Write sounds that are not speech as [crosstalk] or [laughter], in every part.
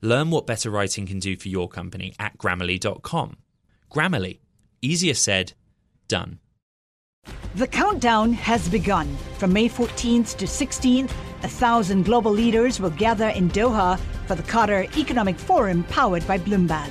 Learn what better writing can do for your company at grammarly.com. Grammarly, easier said, done. The countdown has begun. From May 14th to 16th, a thousand global leaders will gather in Doha for the Qatar Economic Forum powered by Bloomberg.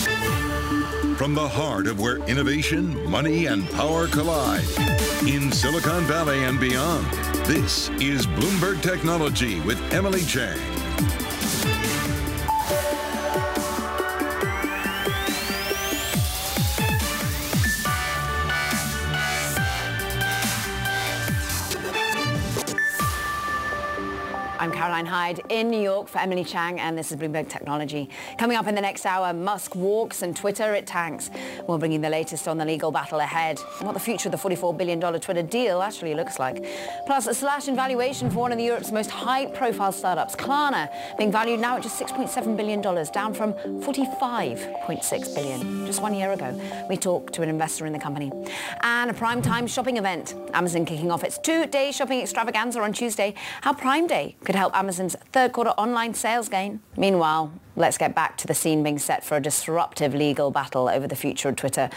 From the heart of where innovation, money, and power collide, in Silicon Valley and beyond, this is Bloomberg Technology with Emily Chang. I'm Caroline Hyde in New York for Emily Chang, and this is Bloomberg Technology. Coming up in the next hour, Musk walks and Twitter it tanks. We'll bring you the latest on the legal battle ahead and what the future of the $44 billion Twitter deal actually looks like. Plus, a slash in valuation for one of Europe's most high-profile startups, Klarna, being valued now at just $6.7 billion, down from 45.6 billion just one year ago. We talked to an investor in the company. And a prime time shopping event. Amazon kicking off its two-day shopping extravaganza on Tuesday. How Prime Day could help Amazon's third quarter online sales gain. Meanwhile, let's get back to the scene being set for a disruptive legal battle over the future of Twitter.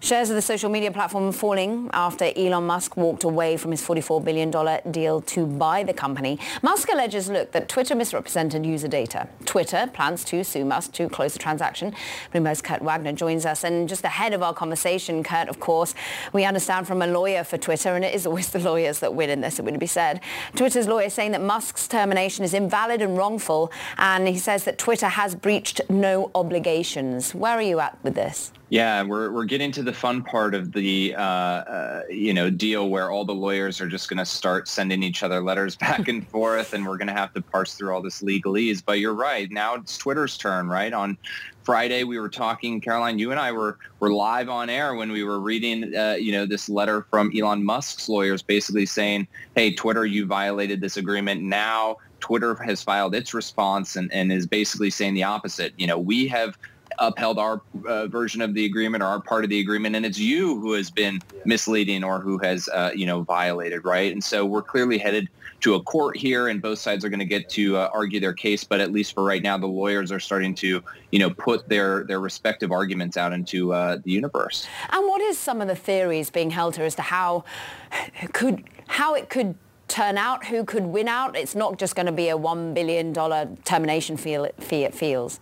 Shares of the social media platform falling after Elon Musk walked away from his $44 billion deal to buy the company. Musk alleges, look, that Twitter misrepresented user data. Twitter plans to sue Musk to close the transaction. Bloomberg's Kurt Wagner joins us. And just ahead of our conversation, Kurt, of course, we understand from a lawyer for Twitter, and it is always the lawyers that win in this, it would be said. Twitter's lawyer saying that Musk's termination is invalid and wrongful, and he says that Twitter has breached no obligations. Where are you at with this? Yeah, we're we're getting to the fun part of the uh, uh, you know deal where all the lawyers are just going to start sending each other letters [laughs] back and forth, and we're going to have to parse through all this legalese. But you're right. Now it's Twitter's turn, right? On Friday, we were talking, Caroline. You and I were were live on air when we were reading, uh, you know, this letter from Elon Musk's lawyers, basically saying, "Hey, Twitter, you violated this agreement. Now Twitter has filed its response and, and is basically saying the opposite. You know, we have upheld our uh, version of the agreement or our part of the agreement, and it's you who has been misleading or who has, uh, you know, violated, right? And so we're clearly headed to a court here, and both sides are going to get to uh, argue their case. But at least for right now, the lawyers are starting to, you know, put their their respective arguments out into uh, the universe. And what is some of the theories being held here as to how could how it could turn out, who could win out. It's not just going to be a $1 billion termination fee, it feels.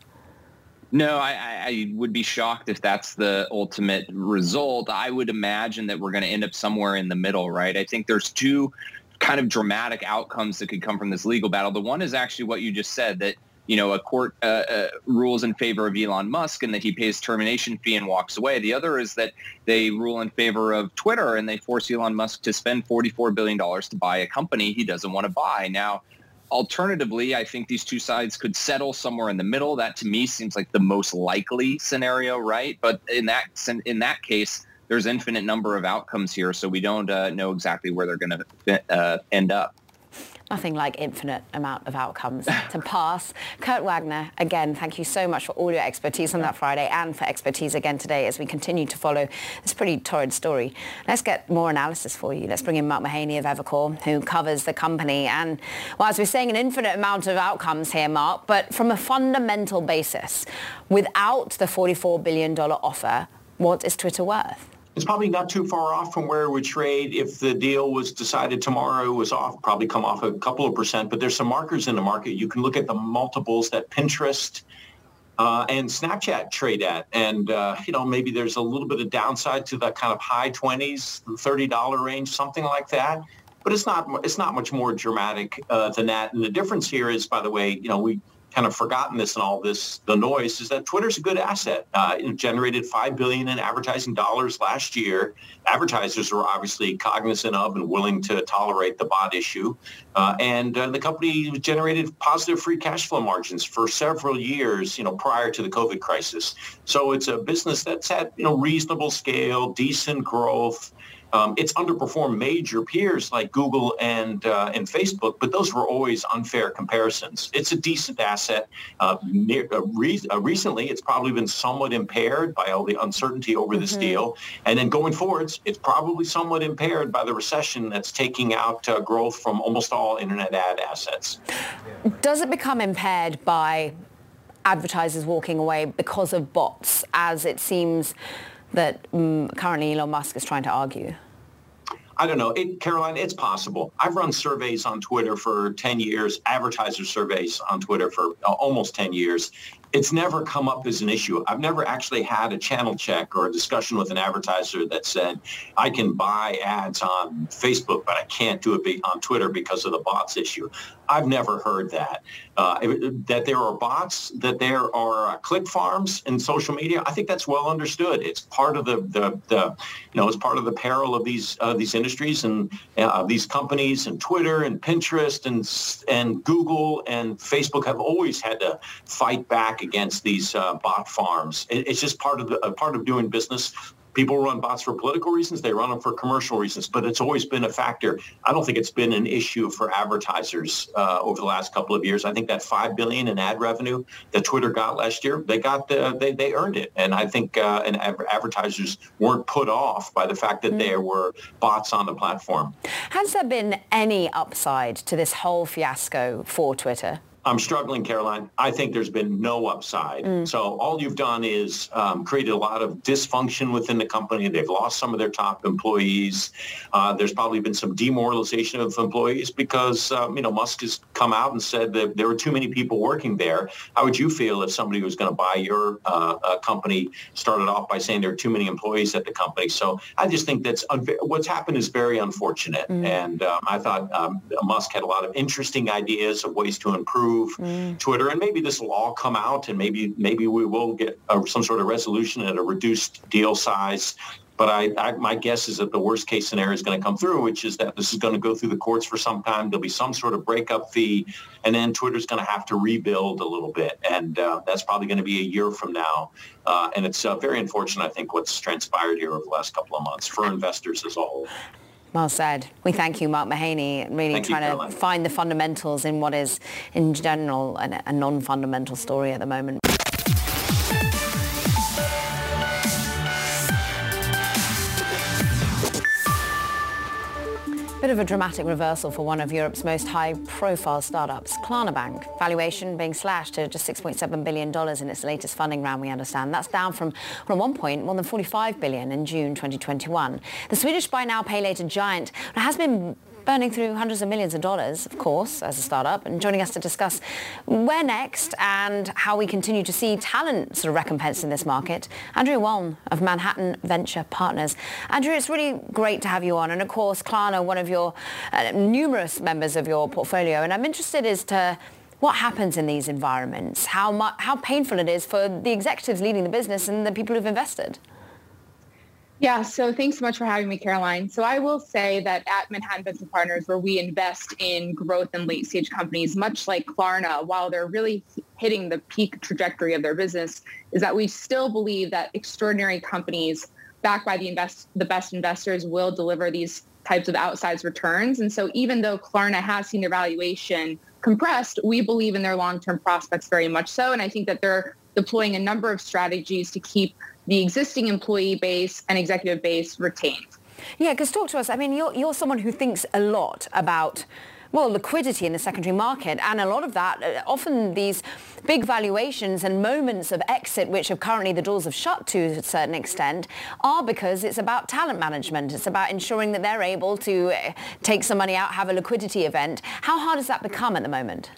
No, I, I, would be shocked if that's the ultimate result. I would imagine that we're going to end up somewhere in the middle, right? I think there's two kind of dramatic outcomes that could come from this legal battle. The one is actually what you just said, that you know, a court uh, uh, rules in favor of Elon Musk and that he pays termination fee and walks away. The other is that they rule in favor of Twitter and they force Elon Musk to spend $44 billion to buy a company he doesn't want to buy. Now, alternatively, I think these two sides could settle somewhere in the middle. That to me seems like the most likely scenario, right? But in that in that case, there's infinite number of outcomes here, so we don't uh, know exactly where they're going to uh, end up nothing like infinite amount of outcomes [laughs] to pass. Kurt Wagner, again, thank you so much for all your expertise on that Friday and for expertise again today as we continue to follow this pretty torrid story. Let's get more analysis for you. Let's bring in Mark Mahaney of Evercore, who covers the company. And well, as we're saying, an infinite amount of outcomes here, Mark, but from a fundamental basis, without the $44 billion offer, what is Twitter worth? It's probably not too far off from where it would trade if the deal was decided tomorrow. It was off, probably come off a couple of percent, but there's some markers in the market. You can look at the multiples that Pinterest uh, and Snapchat trade at. And, uh, you know, maybe there's a little bit of downside to the kind of high 20s, $30 range, something like that. but it's not it's not much more dramatic uh, than that. And the difference here is, by the way, you know, we kind of forgotten this and all this, the noise, is that Twitter's a good asset. Uh, it generated five billion in advertising dollars last year. Advertisers were obviously cognizant of and willing to tolerate the bot issue, uh, and uh, the company generated positive free cash flow margins for several years, you know, prior to the COVID crisis. So it's a business that's had you know reasonable scale, decent growth. Um, it's underperformed major peers like Google and uh, and Facebook, but those were always unfair comparisons. It's a decent asset. Uh, near, uh, re- uh, recently, it's probably been somewhat impaired by all the uncertainty over mm-hmm. this deal, and then going forwards, it's probably somewhat impaired by the recession that's taking out uh, growth from almost all internet ad assets. Does it become impaired by advertisers walking away because of bots, as it seems? That um, currently Elon Musk is trying to argue? I don't know. It, Caroline, it's possible. I've run surveys on Twitter for 10 years, advertiser surveys on Twitter for uh, almost 10 years it's never come up as an issue. I've never actually had a channel check or a discussion with an advertiser that said, I can buy ads on Facebook, but I can't do it on Twitter because of the bots issue. I've never heard that. Uh, that there are bots, that there are uh, click farms in social media, I think that's well understood. It's part of the, the, the you know, it's part of the peril of these uh, these industries and uh, these companies and Twitter and Pinterest and and Google and Facebook have always had to fight back against these uh, bot farms. It, it's just part of the, part of doing business. People run bots for political reasons. They run them for commercial reasons, but it's always been a factor. I don't think it's been an issue for advertisers uh, over the last couple of years. I think that five billion in ad revenue that Twitter got last year, they got the, they they earned it, and I think uh, and advertisers weren't put off by the fact that mm. there were bots on the platform. Has there been any upside to this whole fiasco for Twitter? I'm struggling, Caroline. I think there's been no upside. Mm. So all you've done is um, created a lot of dysfunction within the company. They've lost some of their top employees. Uh, there's probably been some demoralization of employees because um, you know Musk has come out and said that there were too many people working there. How would you feel if somebody was going to buy your uh, uh, company started off by saying there are too many employees at the company? So I just think that's unfa- what's happened is very unfortunate. Mm. And um, I thought um, Musk had a lot of interesting ideas of ways to improve mm. Twitter, and maybe this will all come out, and maybe maybe we will get a, some sort of resolution at a reduced deal size. But I, I, my guess is that the worst case scenario is going to come through, which is that this is going to go through the courts for some time. There'll be some sort of breakup fee, and then Twitter's going to have to rebuild a little bit, and uh, that's probably going to be a year from now. Uh, and it's uh, very unfortunate, I think, what's transpired here over the last couple of months for investors as a whole. Well said. We thank you, Mark Mahaney, really thank trying to find the fundamentals in what is, in general, a, a non-fundamental story at the moment. Bit of a dramatic reversal for one of Europe's most high-profile startups, Klarna Bank. Valuation being slashed to just $6.7 billion in its latest funding round, we understand. That's down from, at one point, more than 45 billion in June 2021. The Swedish buy now, pay later giant has been burning through hundreds of millions of dollars, of course, as a startup. And joining us to discuss where next and how we continue to see talent sort of recompensed in this market, Andrea Walne of Manhattan Venture Partners. Andrea, it's really great to have you on. And of course, Klarna, one of your uh, numerous members of your portfolio. And I'm interested as to what happens in these environments, how, mu- how painful it is for the executives leading the business and the people who've invested. Yeah, so thanks so much for having me, Caroline. So I will say that at Manhattan Venture Partners, where we invest in growth and late stage companies, much like Klarna, while they're really hitting the peak trajectory of their business, is that we still believe that extraordinary companies backed by the invest the best investors will deliver these types of outsized returns. And so even though Klarna has seen their valuation compressed, we believe in their long-term prospects very much so. And I think that they're deploying a number of strategies to keep the existing employee base and executive base retained. Yeah, because talk to us. I mean, you're, you're someone who thinks a lot about well, liquidity in the secondary market. And a lot of that, uh, often these big valuations and moments of exit, which are currently the doors have shut to a certain extent, are because it's about talent management. It's about ensuring that they're able to uh, take some money out, have a liquidity event. How hard has that become at the moment?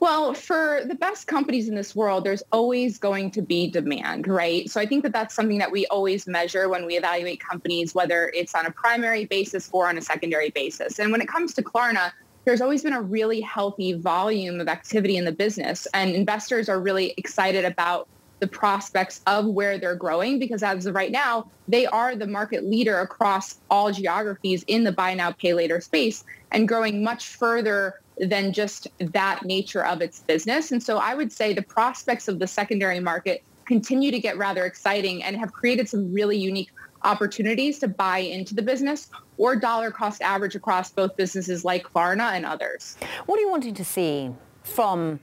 Well, for the best companies in this world, there's always going to be demand, right? So I think that that's something that we always measure when we evaluate companies, whether it's on a primary basis or on a secondary basis. And when it comes to Klarna, there's always been a really healthy volume of activity in the business and investors are really excited about the prospects of where they're growing because as of right now, they are the market leader across all geographies in the buy now, pay later space and growing much further than just that nature of its business. And so I would say the prospects of the secondary market continue to get rather exciting and have created some really unique opportunities to buy into the business or dollar cost average across both businesses like Klarna and others. What are you wanting to see from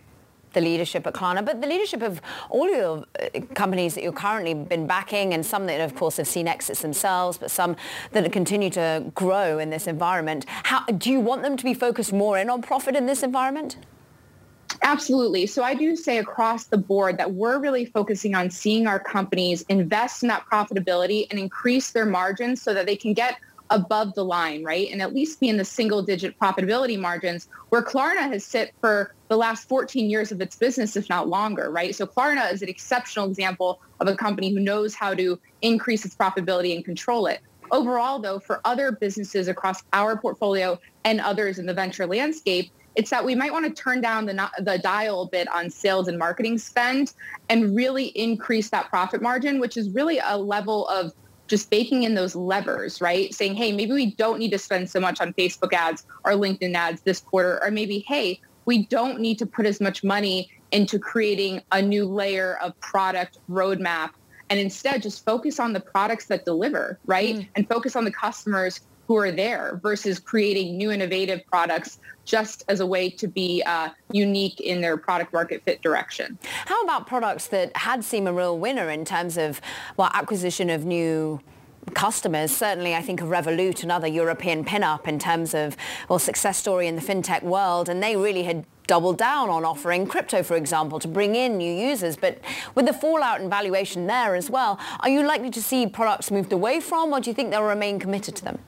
the leadership at Klarna, but the leadership of all your uh, companies that you've currently been backing and some that, of course, have seen exits themselves, but some that continue to grow in this environment. How, do you want them to be focused more in on profit in this environment? Absolutely. So I do say across the board that we're really focusing on seeing our companies invest in that profitability and increase their margins so that they can get above the line, right? And at least be in the single digit profitability margins where Klarna has sit for the last 14 years of its business, if not longer, right? So Klarna is an exceptional example of a company who knows how to increase its profitability and control it. Overall, though, for other businesses across our portfolio and others in the venture landscape, it's that we might want to turn down the, the dial a bit on sales and marketing spend and really increase that profit margin, which is really a level of just baking in those levers, right? Saying, hey, maybe we don't need to spend so much on Facebook ads or LinkedIn ads this quarter, or maybe, hey, we don't need to put as much money into creating a new layer of product roadmap and instead just focus on the products that deliver, right? Mm. And focus on the customers who are there versus creating new innovative products just as a way to be uh, unique in their product market fit direction. How about products that had seemed a real winner in terms of well acquisition of new customers. Certainly, I think of Revolut, another European pinup in terms of well success story in the fintech world, and they really had doubled down on offering crypto, for example, to bring in new users. But with the fallout and valuation there as well, are you likely to see products moved away from, or do you think they'll remain committed to them?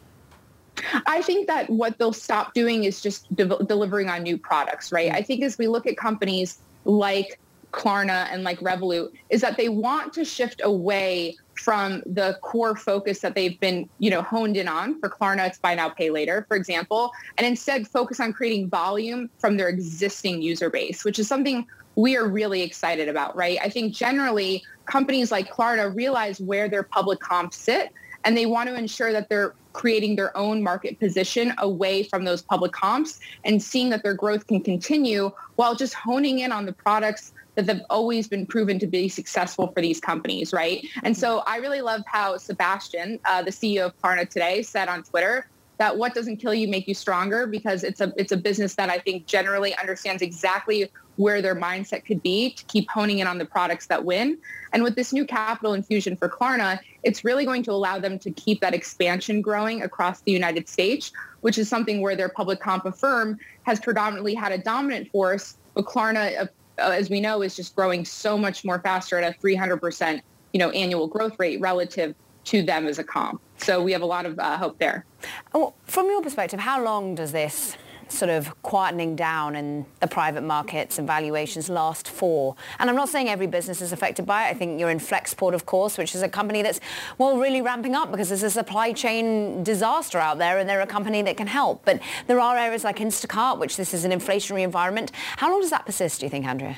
I think that what they'll stop doing is just de- delivering on new products, right? Mm-hmm. I think as we look at companies like Klarna and like Revolut, is that they want to shift away from the core focus that they've been, you know, honed in on. For Klarna, it's buy now, pay later, for example, and instead focus on creating volume from their existing user base, which is something we are really excited about, right? I think generally companies like Klarna realize where their public comps sit and they want to ensure that they're creating their own market position away from those public comps and seeing that their growth can continue while just honing in on the products that have always been proven to be successful for these companies, right? And so I really love how Sebastian, uh, the CEO of Klarna today, said on Twitter that what doesn't kill you make you stronger because it's a it's a business that I think generally understands exactly where their mindset could be to keep honing in on the products that win. And with this new capital infusion for Klarna, it's really going to allow them to keep that expansion growing across the United States, which is something where their public comp Affirm has predominantly had a dominant force, but Klarna, uh, as we know, is just growing so much more faster at a 300% you know, annual growth rate relative to them as a comp. So we have a lot of uh, hope there. Well, from your perspective, how long does this sort of quietening down in the private markets and valuations last for? And I'm not saying every business is affected by it. I think you're in Flexport, of course, which is a company that's, well, really ramping up because there's a supply chain disaster out there and they're a company that can help. But there are areas like Instacart, which this is an inflationary environment. How long does that persist, do you think, Andrea?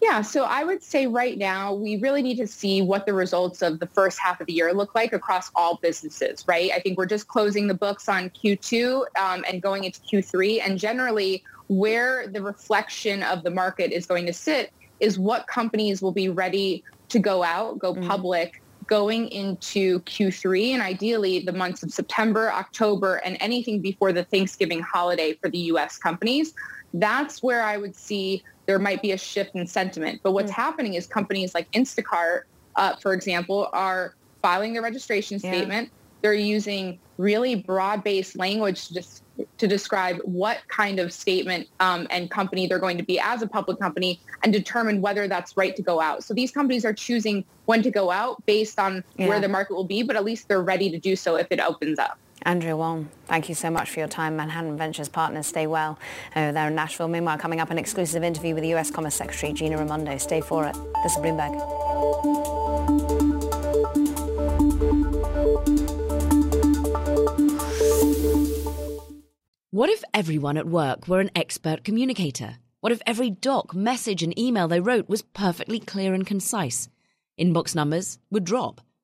Yeah, so I would say right now we really need to see what the results of the first half of the year look like across all businesses, right? I think we're just closing the books on Q2 um, and going into Q3, and generally where the reflection of the market is going to sit is what companies will be ready to go out, go mm-hmm. public going into Q3 and ideally the months of September, October, and anything before the Thanksgiving holiday for the U.S. companies. That's where I would see there might be a shift in sentiment. But what's mm. happening is companies like Instacart, uh, for example, are filing their registration statement. Yeah. They're using really broad-based language to, dis- to describe what kind of statement um, and company they're going to be as a public company and determine whether that's right to go out. So these companies are choosing when to go out based on yeah. where the market will be, but at least they're ready to do so if it opens up. Andrea Wong, thank you so much for your time. Manhattan Ventures partners, stay well uh, over there in Nashville. Meanwhile, coming up an exclusive interview with the U.S. Commerce Secretary Gina Raimondo. Stay for it. This is Bloomberg. What if everyone at work were an expert communicator? What if every doc, message, and email they wrote was perfectly clear and concise? Inbox numbers would drop,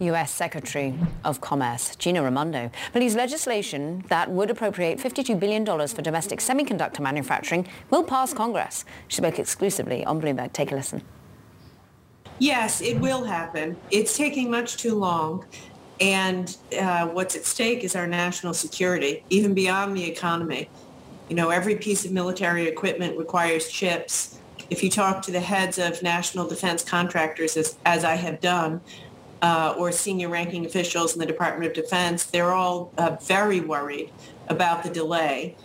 U.S. Secretary of Commerce Gina Raimondo believes legislation that would appropriate $52 billion for domestic semiconductor manufacturing will pass Congress. She spoke exclusively on Bloomberg. Take a listen. Yes, it will happen. It's taking much too long. And uh, what's at stake is our national security, even beyond the economy. You know, every piece of military equipment requires chips. If you talk to the heads of national defense contractors, as, as I have done, uh, or senior ranking officials in the Department of Defense, they're all uh, very worried about the delay.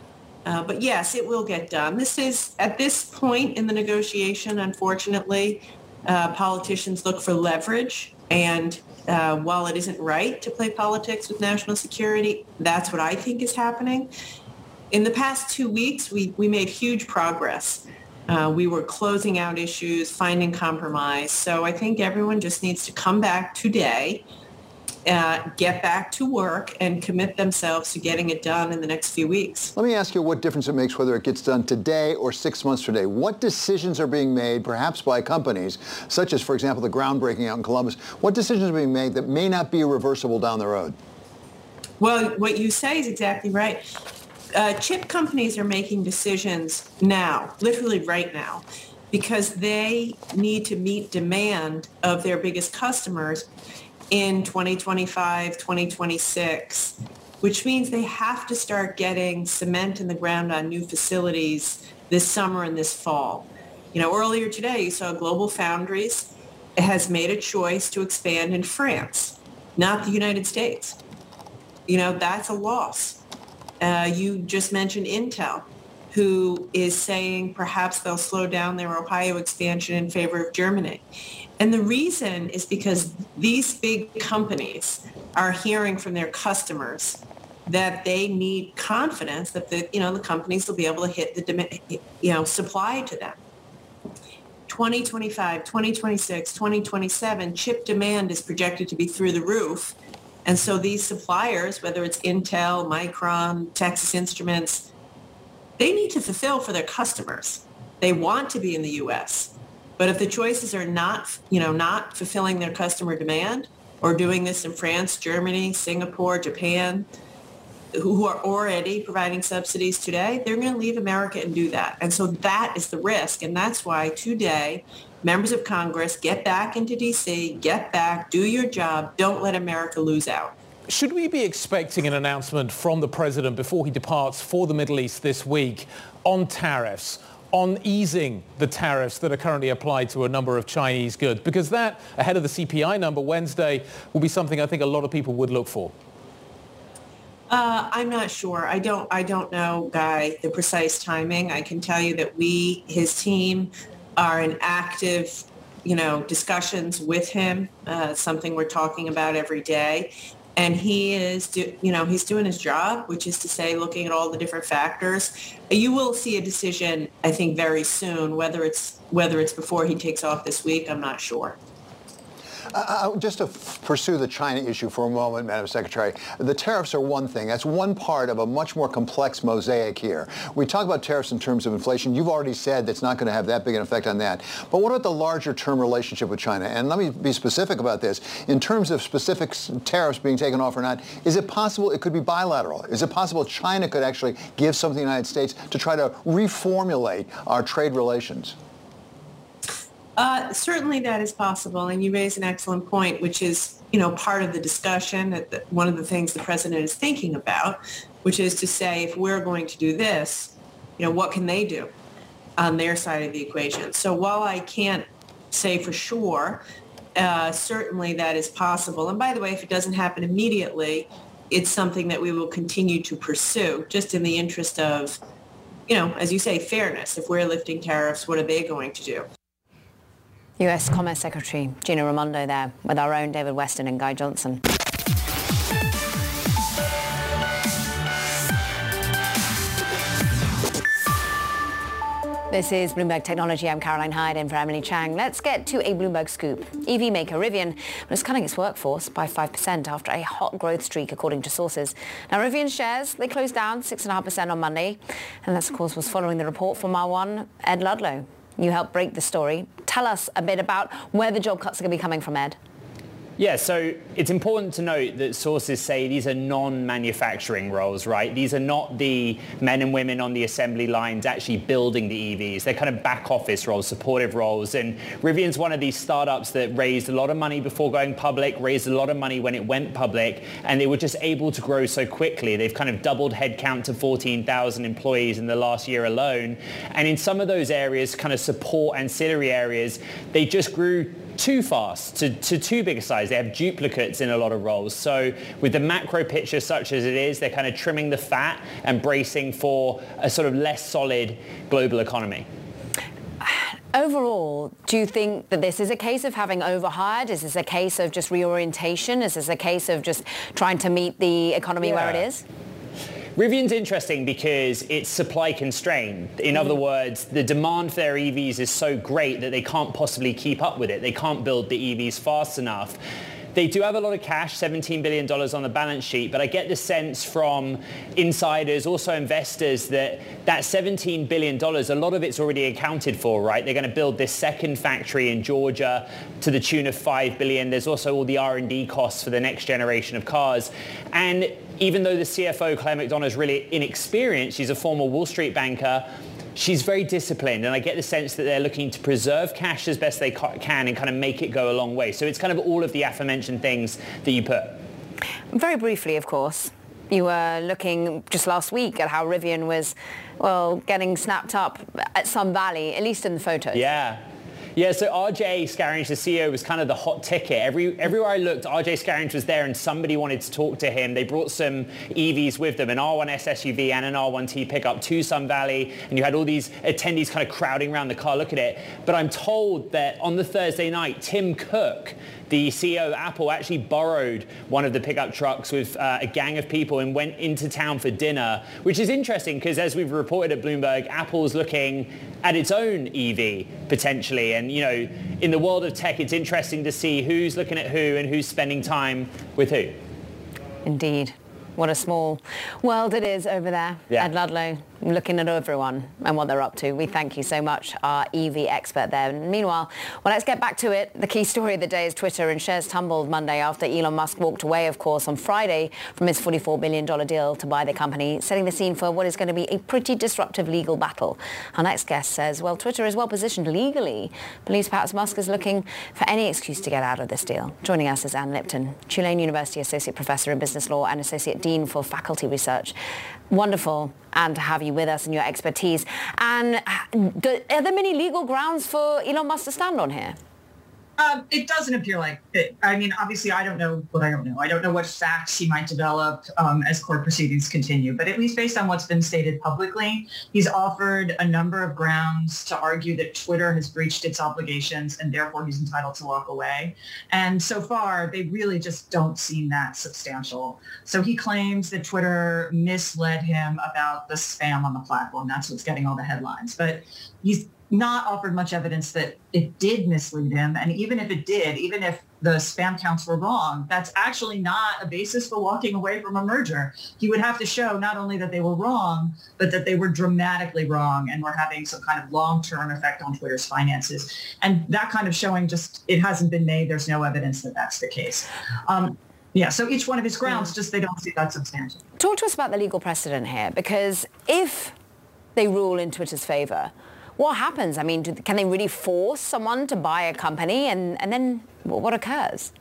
Uh, but yes, it will get done. This is, at this point in the negotiation, unfortunately, uh, politicians look for leverage. And uh, while it isn't right to play politics with national security, that's what I think is happening. In the past two weeks, we, we made huge progress. Uh, we were closing out issues, finding compromise. So I think everyone just needs to come back today, uh, get back to work, and commit themselves to getting it done in the next few weeks. Let me ask you what difference it makes whether it gets done today or six months from today. What decisions are being made, perhaps by companies, such as, for example, the groundbreaking out in Columbus? What decisions are being made that may not be reversible down the road? Well, what you say is exactly right uh, chip companies are making decisions now, literally right now, because they need to meet demand of their biggest customers in 2025, 2026, which means they have to start getting cement in the ground on new facilities this summer and this fall. You know, earlier today, you saw Global Foundries has made a choice to expand in France, not the United States. You know, that's a loss uh, you just mentioned Intel, who is saying perhaps they'll slow down their Ohio expansion in favor of Germany. And the reason is because these big companies are hearing from their customers that they need confidence that the you know the companies will be able to hit the you know supply to them. 2025, 2026, 2027 chip demand is projected to be through the roof and so these suppliers, whether it's Intel, Micron, Texas Instruments, they need to fulfill for their customers. They want to be in the U.S. But if the choices are not, you know, not fulfilling their customer demand or doing this in France, Germany, Singapore, Japan, who are already providing subsidies today, they're going to leave America and do that. And so that is the risk. And that's why today members of Congress, get back into D.C., get back, do your job. Don't let America lose out. Should we be expecting an announcement from the president before he departs for the Middle East this week on tariffs? on easing the tariffs that are currently applied to a number of Chinese goods? Because that, ahead of the CPI number Wednesday, will be something I think a lot of people would look for. Uh, I'm not sure. I don't. I don't know, Guy, the precise timing. I can tell you that we, his team, are in active you know, discussions with him, uh, something we're talking about every day. And he is, do, you know, he's doing his job, which is to say, looking at all the different factors. You will see a decision, I think, very soon. Whether it's whether it's before he takes off this week, I'm not sure. Uh, just to pursue the China issue for a moment, Madam Secretary, the tariffs are one thing. That's one part of a much more complex mosaic here. We talk about tariffs in terms of inflation. You've already said that's not going to have that big an effect on that. But what about the larger term relationship with China? And let me be specific about this. In terms of specific tariffs being taken off or not, is it possible it could be bilateral? Is it possible China could actually give something to the United States to try to reformulate our trade relations? Uh, certainly that is possible, and you raise an excellent point, which is, you know, part of the discussion. That one of the things the president is thinking about, which is to say, if we're going to do this, you know, what can they do on their side of the equation? So while I can't say for sure, uh, certainly that is possible. And by the way, if it doesn't happen immediately, it's something that we will continue to pursue, just in the interest of, you know, as you say, fairness. If we're lifting tariffs, what are they going to do? US Commerce Secretary Gina Raimondo there with our own David Westin and Guy Johnson. This is Bloomberg Technology. I'm Caroline Hyde in for Emily Chang. Let's get to a Bloomberg scoop. EV maker Rivian was cutting its workforce by 5% after a hot growth streak, according to sources. Now, Rivian shares, they closed down 6.5% on Monday. And that, of course, was following the report from our one, Ed Ludlow. You helped break the story. Tell us a bit about where the job cuts are going to be coming from, Ed. Yeah, so it's important to note that sources say these are non-manufacturing roles, right? These are not the men and women on the assembly lines actually building the EVs. They're kind of back office roles, supportive roles. And Rivian's one of these startups that raised a lot of money before going public, raised a lot of money when it went public, and they were just able to grow so quickly. They've kind of doubled headcount to 14,000 employees in the last year alone. And in some of those areas, kind of support ancillary areas, they just grew too fast, to, to too big a size. They have duplicates in a lot of roles. So with the macro picture such as it is, they're kind of trimming the fat and bracing for a sort of less solid global economy. Overall, do you think that this is a case of having overhired? Is this a case of just reorientation? Is this a case of just trying to meet the economy yeah. where it is? Rivian's interesting because it's supply constrained. In other mm. words, the demand for their EVs is so great that they can't possibly keep up with it. They can't build the EVs fast enough. They do have a lot of cash, $17 billion on the balance sheet, but I get the sense from insiders, also investors, that that $17 billion, a lot of it's already accounted for, right? They're going to build this second factory in Georgia to the tune of 5 billion. There's also all the R&D costs for the next generation of cars. And even though the CFO, Claire McDonough, is really inexperienced, she's a former Wall Street banker, she's very disciplined and I get the sense that they're looking to preserve cash as best they can and kind of make it go a long way. So it's kind of all of the aforementioned things that you put. Very briefly, of course, you were looking just last week at how Rivian was, well, getting snapped up at Sun Valley, at least in the photos. Yeah. Yeah, so RJ Scaringe, the CEO, was kind of the hot ticket. Every, everywhere I looked, RJ Scaringe was there and somebody wanted to talk to him. They brought some EVs with them, an R1S SUV and an R1T pickup to Sun Valley, and you had all these attendees kind of crowding around the car, look at it. But I'm told that on the Thursday night, Tim Cook, the CEO of Apple actually borrowed one of the pickup trucks with uh, a gang of people and went into town for dinner, which is interesting because as we've reported at Bloomberg, Apple's looking at its own EV potentially. And, you know, in the world of tech, it's interesting to see who's looking at who and who's spending time with who. Indeed. What a small world it is over there yeah. Ed Ludlow looking at everyone and what they're up to. We thank you so much, our EV expert there. Meanwhile, well, let's get back to it. The key story of the day is Twitter and shares tumbled Monday after Elon Musk walked away, of course, on Friday from his $44 billion deal to buy the company, setting the scene for what is going to be a pretty disruptive legal battle. Our next guest says, well, Twitter is well positioned legally. Believes perhaps Musk is looking for any excuse to get out of this deal. Joining us is Ann Lipton, Tulane University Associate Professor in Business Law and Associate Dean for Faculty Research. Wonderful, and to have you with us and your expertise. And uh, are there many legal grounds for Elon Musk to stand on here? Um, it doesn't appear like it. I mean, obviously, I don't know what I don't know. I don't know what facts he might develop um, as court proceedings continue. But at least based on what's been stated publicly, he's offered a number of grounds to argue that Twitter has breached its obligations and therefore he's entitled to walk away. And so far, they really just don't seem that substantial. So he claims that Twitter misled him about the spam on the platform. That's what's getting all the headlines. But he's not offered much evidence that it did mislead him. And even if it did, even if the spam counts were wrong, that's actually not a basis for walking away from a merger. He would have to show not only that they were wrong, but that they were dramatically wrong and were having some kind of long-term effect on Twitter's finances. And that kind of showing just, it hasn't been made. There's no evidence that that's the case. Um, yeah, so each one of his grounds, just they don't see that substantial. Talk to us about the legal precedent here, because if they rule in Twitter's favor, what happens? I mean, do, can they really force someone to buy a company and, and then what occurs?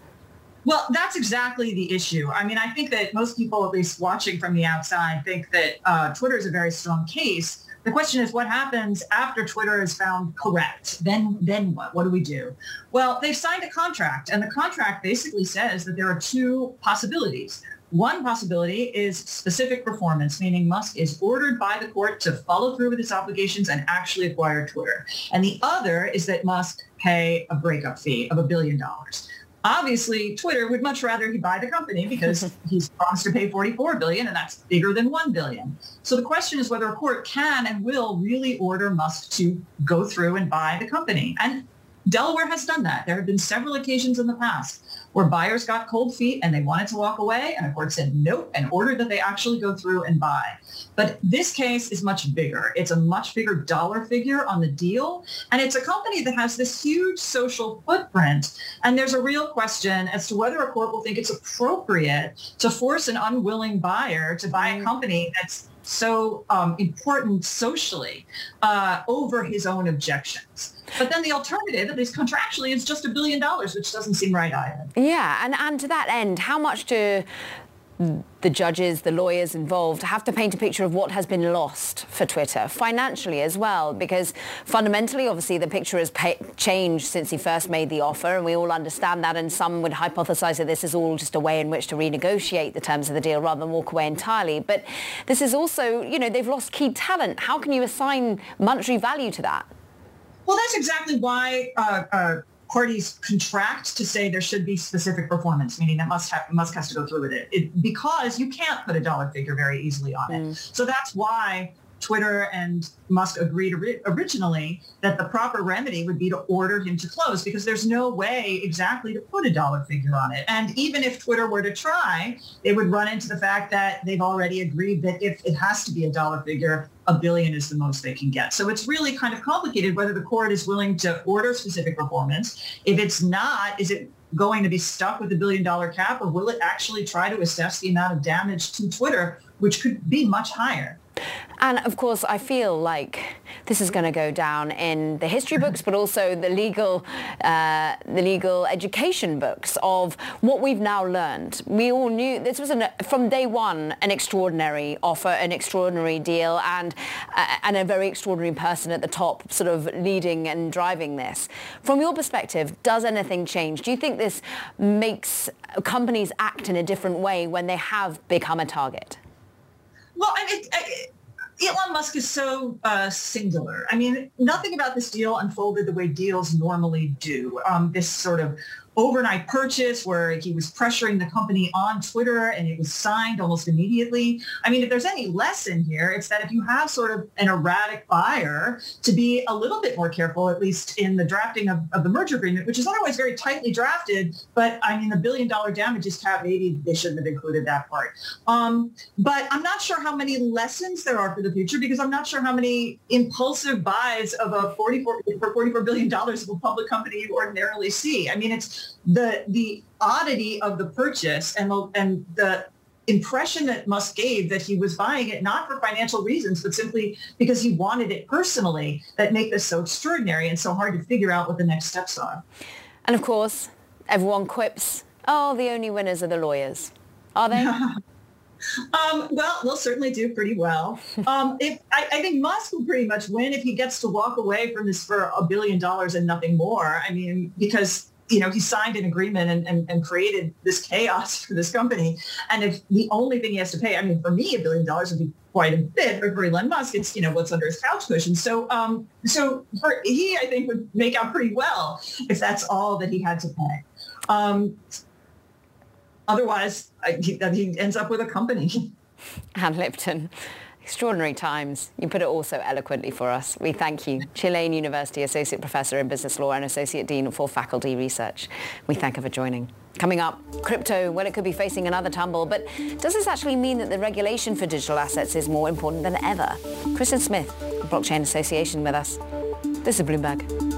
Well, that's exactly the issue. I mean, I think that most people, at least watching from the outside, think that uh, Twitter is a very strong case. The question is what happens after Twitter is found correct? Then, then what? What do we do? Well, they've signed a contract, and the contract basically says that there are two possibilities. One possibility is specific performance, meaning Musk is ordered by the court to follow through with his obligations and actually acquire Twitter. And the other is that Musk pay a breakup fee of a billion dollars. Obviously, Twitter would much rather he buy the company because [laughs] he's promised to pay 44 billion and that's bigger than 1 billion. So the question is whether a court can and will really order Musk to go through and buy the company. And Delaware has done that. There have been several occasions in the past where buyers got cold feet and they wanted to walk away and a court said nope and ordered that they actually go through and buy. But this case is much bigger. It's a much bigger dollar figure on the deal. And it's a company that has this huge social footprint. And there's a real question as to whether a court will think it's appropriate to force an unwilling buyer to buy a mm-hmm. company that's so um, important socially uh, over his own objections. But then the alternative, at least contractually, is just a billion dollars, which doesn't seem right either. Yeah, and, and to that end, how much do the judges, the lawyers involved have to paint a picture of what has been lost for Twitter financially as well, because fundamentally, obviously, the picture has changed since he first made the offer, and we all understand that. And some would hypothesize that this is all just a way in which to renegotiate the terms of the deal rather than walk away entirely. But this is also, you know, they've lost key talent. How can you assign monetary value to that? Well, that's exactly why uh, uh, parties contract to say there should be specific performance, meaning that Musk, have, Musk has to go through with it. it. Because you can't put a dollar figure very easily on it. Mm. So that's why Twitter and Musk agreed originally that the proper remedy would be to order him to close because there's no way exactly to put a dollar figure on it. And even if Twitter were to try, they would run into the fact that they've already agreed that if it has to be a dollar figure, a billion is the most they can get. So it's really kind of complicated whether the court is willing to order specific performance. If it's not, is it going to be stuck with the billion dollar cap or will it actually try to assess the amount of damage to Twitter, which could be much higher? And of course, I feel like this is going to go down in the history books, but also the legal, uh, the legal education books of what we've now learned. We all knew this was an, from day one an extraordinary offer, an extraordinary deal, and uh, and a very extraordinary person at the top, sort of leading and driving this. From your perspective, does anything change? Do you think this makes companies act in a different way when they have become a target? Well, I, I, Elon Musk is so uh, singular. I mean, nothing about this deal unfolded the way deals normally do. Um, this sort of overnight purchase where he was pressuring the company on Twitter and it was signed almost immediately. I mean, if there's any lesson here, it's that if you have sort of an erratic buyer, to be a little bit more careful, at least in the drafting of, of the merger agreement, which is otherwise very tightly drafted. But I mean, the billion dollar damages cap, maybe they shouldn't have included that part. Um, but I'm not sure how many lessons there are for the future because I'm not sure how many impulsive buys of a 44 for 44 billion dollars of a public company you ordinarily see. I mean, it's the the oddity of the purchase and the, and the impression that Musk gave that he was buying it not for financial reasons, but simply because he wanted it personally that make this so extraordinary and so hard to figure out what the next steps are. And of course, everyone quips, oh, the only winners are the lawyers. Are they? [laughs] Um, well, they'll certainly do pretty well. [laughs] Um, if I, I, think Musk will pretty much win if he gets to walk away from this for a billion dollars and nothing more. I mean, because you know, he signed an agreement and, and, and created this chaos for this company. And if the only thing he has to pay, I mean, for me, a billion dollars would be quite a bit, but for Elon Musk, it's, you know, what's under his couch cushion. So, um, so for, he, I think, would make out pretty well if that's all that he had to pay. Um, otherwise, I, he, he ends up with a company. Ann Lipton. Extraordinary times. You put it all so eloquently for us. We thank you. Tulane University Associate Professor in Business Law and Associate Dean for Faculty Research. We thank her for joining. Coming up, crypto, well, it could be facing another tumble, but does this actually mean that the regulation for digital assets is more important than ever? Kristin Smith, Blockchain Association with us. This is Bloomberg.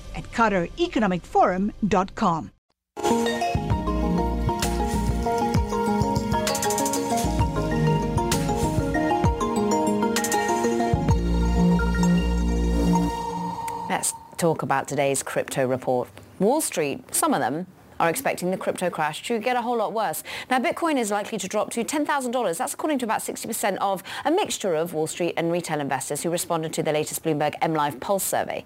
at QatarEconomicForum.com. Let's talk about today's crypto report. Wall Street, some of them, are expecting the crypto crash to get a whole lot worse. Now, Bitcoin is likely to drop to $10,000. That's according to about 60% of a mixture of Wall Street and retail investors who responded to the latest Bloomberg MLive Pulse survey.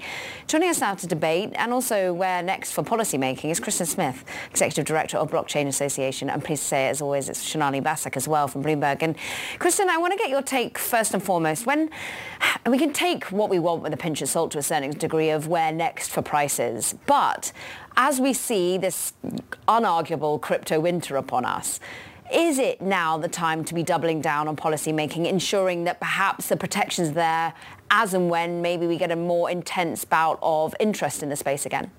Joining us now to debate and also where next for policymaking is Kristin Smith, Executive Director of Blockchain Association. I'm pleased to say, as always, it's Sonali Basak as well from Bloomberg. And Kristin, I want to get your take first and foremost. When we can take what we want with a pinch of salt to a certain degree of where next for prices, but as we see this unarguable crypto winter upon us, is it now the time to be doubling down on policy making, ensuring that perhaps the protections there as and when maybe we get a more intense bout of interest in the space again?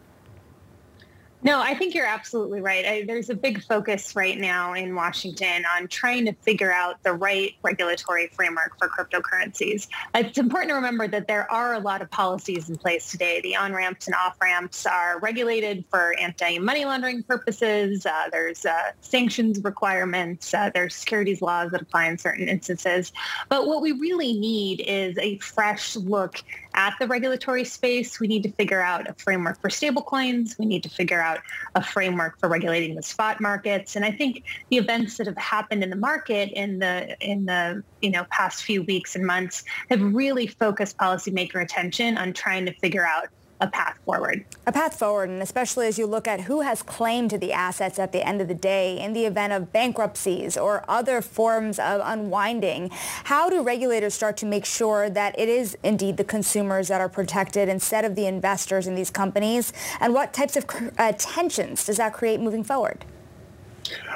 No, I think you're absolutely right. I, there's a big focus right now in Washington on trying to figure out the right regulatory framework for cryptocurrencies. It's important to remember that there are a lot of policies in place today. The on-ramps and off-ramps are regulated for anti-money laundering purposes. Uh, there's uh, sanctions requirements. Uh, there's securities laws that apply in certain instances. But what we really need is a fresh look at the regulatory space. We need to figure out a framework for stablecoins. We need to figure out a framework for regulating the spot markets. And I think the events that have happened in the market in the in the you know past few weeks and months have really focused policymaker attention on trying to figure out a path forward. A path forward, and especially as you look at who has claim to the assets at the end of the day in the event of bankruptcies or other forms of unwinding. How do regulators start to make sure that it is indeed the consumers that are protected instead of the investors in these companies? And what types of uh, tensions does that create moving forward?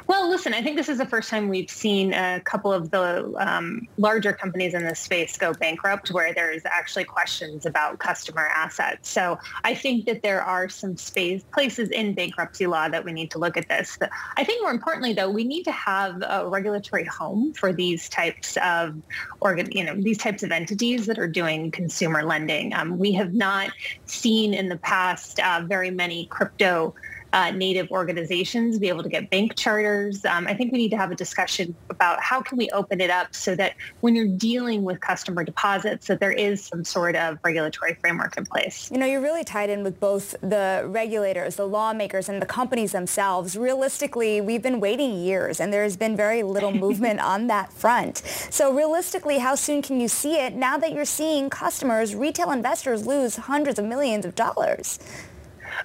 Well, listen, I think this is the first time we've seen a couple of the um, larger companies in this space go bankrupt where there's actually questions about customer assets. So I think that there are some space places in bankruptcy law that we need to look at this. I think more importantly, though, we need to have a regulatory home for these types of organ, you know, these types of entities that are doing consumer lending. Um, we have not seen in the past uh, very many crypto uh, native organizations be able to get bank charters. Um, I think we need to have a discussion about how can we open it up so that when you're dealing with customer deposits, that there is some sort of regulatory framework in place. You know, you're really tied in with both the regulators, the lawmakers, and the companies themselves. Realistically, we've been waiting years, and there's been very little movement [laughs] on that front. So realistically, how soon can you see it now that you're seeing customers, retail investors lose hundreds of millions of dollars?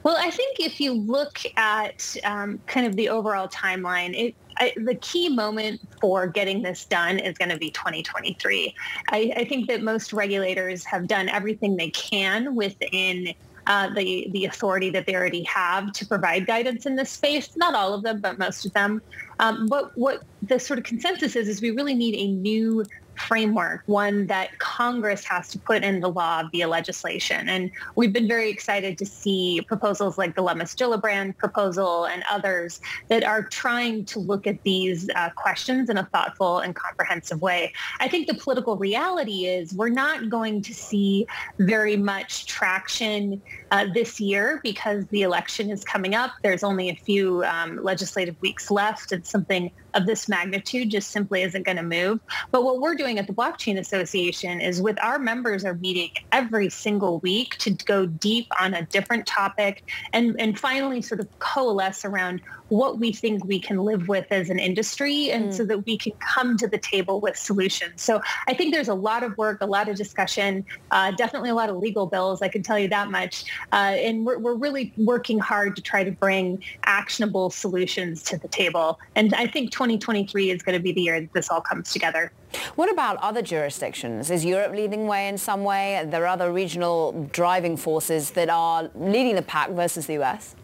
Well, I think if you look at um, kind of the overall timeline, it, I, the key moment for getting this done is going to be 2023. I, I, think that most regulators have done everything they can within uh, the the authority that they already have to provide guidance in this space. Not all of them, but most of them. Um, but what the sort of consensus is is we really need a new framework, one that Congress has to put into law via legislation. And we've been very excited to see proposals like the Lummis-Gillibrand proposal and others that are trying to look at these uh, questions in a thoughtful and comprehensive way. I think the political reality is we're not going to see very much traction uh, this year because the election is coming up. There's only a few um, legislative weeks left and something of this magnitude just simply isn't going to move. But what we're doing at the Blockchain Association is with our members are meeting every single week to go deep on a different topic and, and finally sort of coalesce around what we think we can live with as an industry and mm. so that we can come to the table with solutions. So I think there's a lot of work, a lot of discussion, uh, definitely a lot of legal bills, I can tell you that much. Uh, and we're, we're really working hard to try to bring actionable solutions to the table. And I think 2023 is going to be the year that this all comes together. What about other jurisdictions? Is Europe leading way in some way? Are there other regional driving forces that are leading the pack versus the US?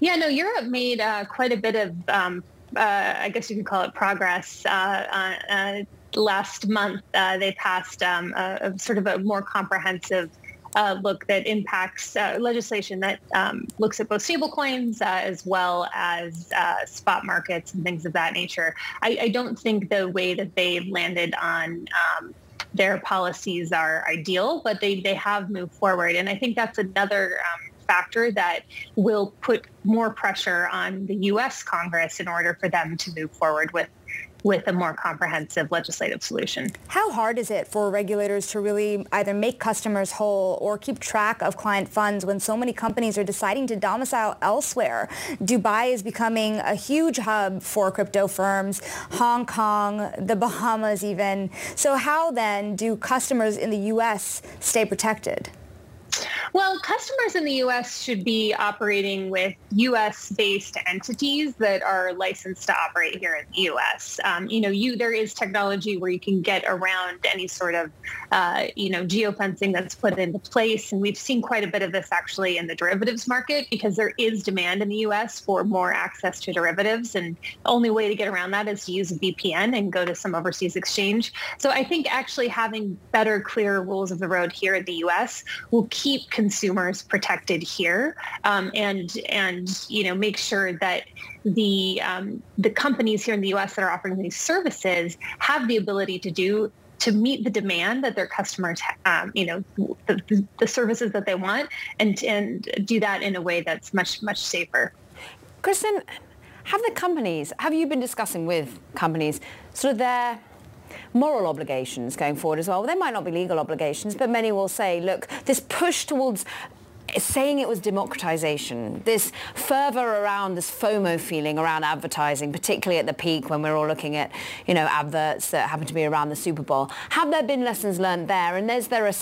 Yeah, no, Europe made uh, quite a bit of, um, uh, I guess you could call it progress. Uh, uh, uh last month, uh, they passed um, a, a, sort of a more comprehensive look that impacts legislation that um, looks at both stablecoins as well as spot markets and things of that nature. I, I, don't think the way that they landed on um, their policies are ideal, but they, they have moved forward. And I think that's another um, factor that will put more pressure on the U.S. Congress in order for them to move forward with with a more comprehensive legislative solution. How hard is it for regulators to really either make customers whole or keep track of client funds when so many companies are deciding to domicile elsewhere? Dubai is becoming a huge hub for crypto firms, Hong Kong, the Bahamas even. So how then do customers in the U.S. stay protected? Well, customers in the U.S. should be operating with U.S.-based entities that are licensed to operate here in the U.S. Um, you know, you there is technology where you can get around any sort of, uh, you know, geofencing that's put into place, and we've seen quite a bit of this actually in the derivatives market because there is demand in the U.S. for more access to derivatives, and the only way to get around that is to use a VPN and go to some overseas exchange. So I think actually having better, clearer rules of the road here in the U.S. will keep consumers protected here um, and and you know make sure that the um, the companies here in the U.S. that are offering these services have the ability to do to meet the demand that their customers, um, you know, the, the services that they want, and and do that in a way that's much much safer. Kristin, have the companies? Have you been discussing with companies sort of their moral obligations going forward as well. They might not be legal obligations, but many will say, look, this push towards saying it was democratization, this fervor around this FOMO feeling around advertising, particularly at the peak when we're all looking at, you know, adverts that happen to be around the Super Bowl. Have there been lessons learned there? And is there a,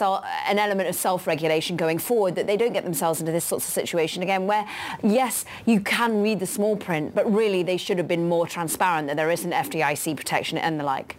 an element of self-regulation going forward that they don't get themselves into this sort of situation again where, yes, you can read the small print, but really they should have been more transparent that there isn't FDIC protection and the like?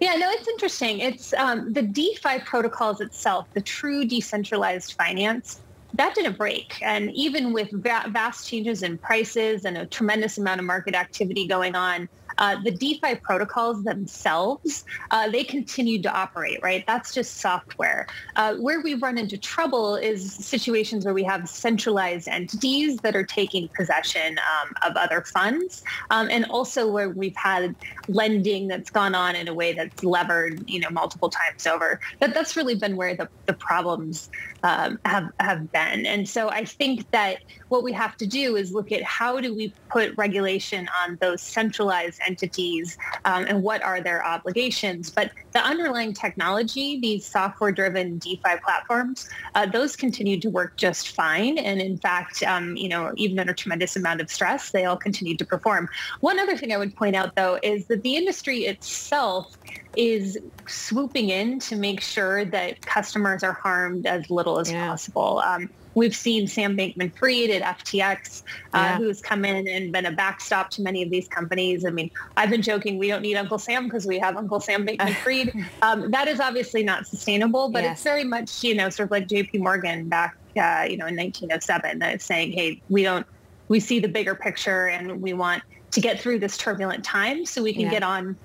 Yeah, no, it's interesting. It's um, the DeFi protocols itself, the true decentralized finance, that didn't break. And even with va- vast changes in prices and a tremendous amount of market activity going on, Uh, the DeFi protocols themselves, uh, they continue to operate, right? That's just software. Uh, where we run into trouble is situations where we have centralized entities that are taking possession um, of other funds, um, and also where we've had lending that's gone on in a way that's levered, you know, multiple times over. That that's really been where the, the problems um, have have been. And so I think that what we have to do is look at how do we put regulation on those centralized entities um, and what are their obligations. But the underlying technology, these software-driven DeFi platforms, uh, those continue to work just fine. And in fact, um, you know, even under tremendous amount of stress, they all continue to perform. One other thing I would point out, though, is that the industry itself is swooping in to make sure that customers are harmed as little as yeah. possible. Um, we've seen Sam Bankman-Fried at FTX, uh, yeah. who's come in and been a backstop to many of these companies. I mean, I've been joking we don't need Uncle Sam because we have Uncle Sam Bankman-Fried. [laughs] um, that is obviously not sustainable, but yes. it's very much, you know, sort of like J.P. Morgan back, uh, you know, in 1907, that is saying, hey, we don't, we see the bigger picture and we want to get through this turbulent time so we can yeah. get on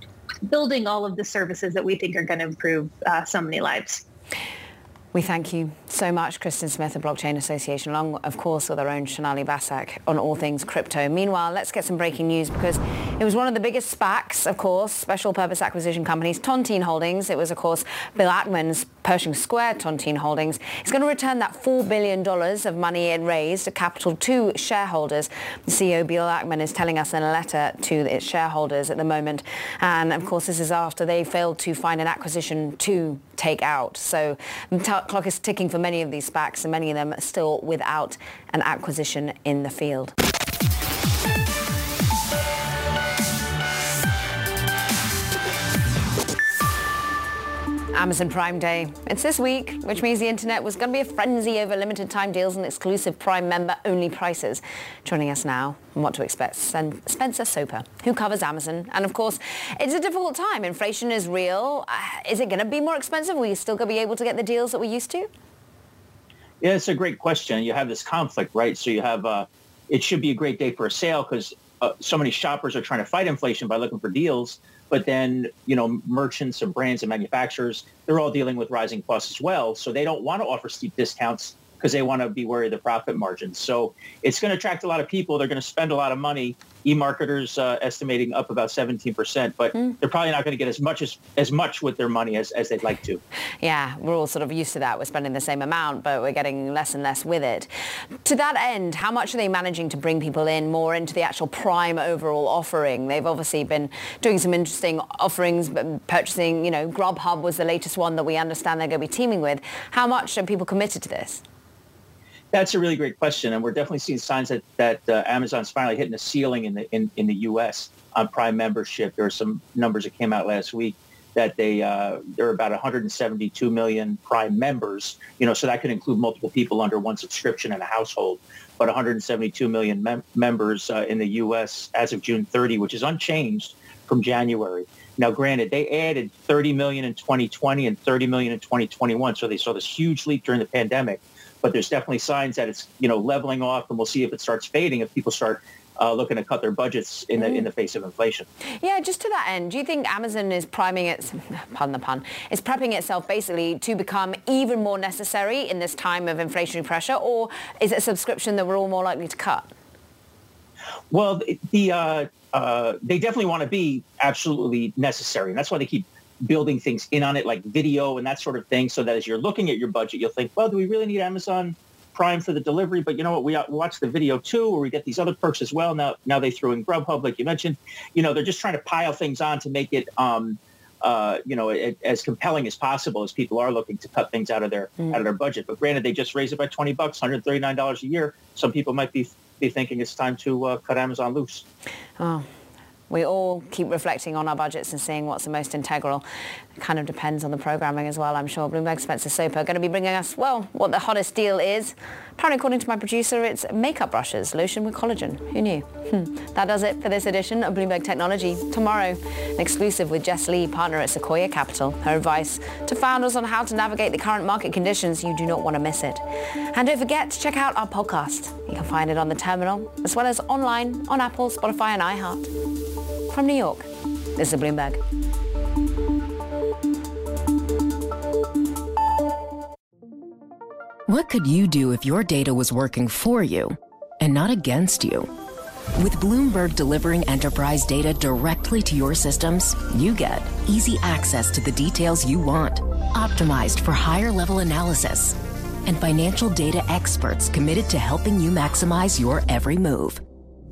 building all of the services that we think are going to improve uh, so many lives. We thank you so much, Kristin Smith of Blockchain Association, along, of course, with our own Sonali Basak on all things crypto. Meanwhile, let's get some breaking news because it was one of the biggest SPACs, of course, special purpose acquisition companies, Tontine Holdings. It was, of course, Bill Ackman's Pershing Square Tontine Holdings. is going to return that $4 billion of money it raised, to capital, to shareholders. The CEO, Bill Ackman, is telling us in a letter to its shareholders at the moment. And, of course, this is after they failed to find an acquisition to take out. So the clock is ticking for many of these SPACs, and many of them still without an acquisition in the field. Amazon Prime Day. It's this week, which means the internet was going to be a frenzy over limited time deals and exclusive Prime member only prices. Joining us now on what to expect, Spencer Soper, who covers Amazon. And of course, it's a difficult time. Inflation is real. Uh, is it going to be more expensive? Will you still going to be able to get the deals that we used to? Yeah, it's a great question. You have this conflict, right? So you have, uh, it should be a great day for a sale because uh, so many shoppers are trying to fight inflation by looking for deals. But then, you know, merchants and brands and manufacturers, they're all dealing with rising costs as well. So they don't want to offer steep discounts because they want to be worried of the profit margins. So it's going to attract a lot of people. They're going to spend a lot of money. eMarketer's uh, estimating up about 17%, but mm. they're probably not going to get as much as, as much with their money as, as they'd like to. [laughs] Yeah, we're all sort of used to that. We're spending the same amount, but we're getting less and less with it. To that end, how much are they managing to bring people in more into the actual Prime overall offering? They've obviously been doing some interesting offerings, purchasing, you know, Grubhub was the latest one that we understand they're going to be teaming with. How much are people committed to this? That's a really great question, and we're definitely seeing signs that that uh, Amazon's finally hitting a ceiling in the in, in the U.S. on Prime membership. There are some numbers that came out last week that they uh, there are about 172 million Prime members. You know, so that could include multiple people under one subscription in a household. But 172 million mem- members uh, in the U.S. as of June 30, which is unchanged from January. Now, granted, they added 30 million in 2020 and 30 million in 2021, so they saw this huge leap during the pandemic but there's definitely signs that it's you know leveling off, and we'll see if it starts fading if people start uh, looking to cut their budgets in the in the face of inflation. Yeah, just to that end, do you think Amazon is priming its pardon the pun is prepping itself basically to become even more necessary in this time of inflationary pressure, or is it a subscription that we're all more likely to cut? Well, the uh, uh, they definitely want to be absolutely necessary, and that's why they keep building things in on it, like video and that sort of thing, so that as you're looking at your budget, you'll think, well, do we really need Amazon Prime for the delivery? But you know what? We watch the video too, or we get these other perks as well. Now, now they threw in Grubhub, like you mentioned. You know, they're just trying to pile things on to make it, um, uh, you know, it, as compelling as possible as people are looking to cut things out of their mm. out of their budget. But granted, they just raised it by twenty bucks, hundred thirty nine dollars a year. Some people might be be thinking it's time to uh, cut Amazon loose. Oh, we all keep reflecting on our budgets and seeing what's the most integral. It kind of depends on the programming as well, I'm sure. Bloomberg Spencer Soper are going to be bringing us, well, what the hottest deal is. Apparently, according to my producer, it's makeup brushes, lotion with collagen. Who knew? Hmm. That does it for this edition of Bloomberg Technology. Tomorrow, an exclusive with Jess Lee, partner at Sequoia Capital. Her advice to founders on how to navigate the current market conditions. You do not want to miss it. And don't forget to check out our podcast. You can find it on the terminal, as well as online on Apple, Spotify, and iHeart. From New York, this is Bloomberg. What could you do if your data was working for you and not against you? With Bloomberg delivering enterprise data directly to your systems, you get easy access to the details you want, optimized for higher level analysis, and financial data experts committed to helping you maximize your every move.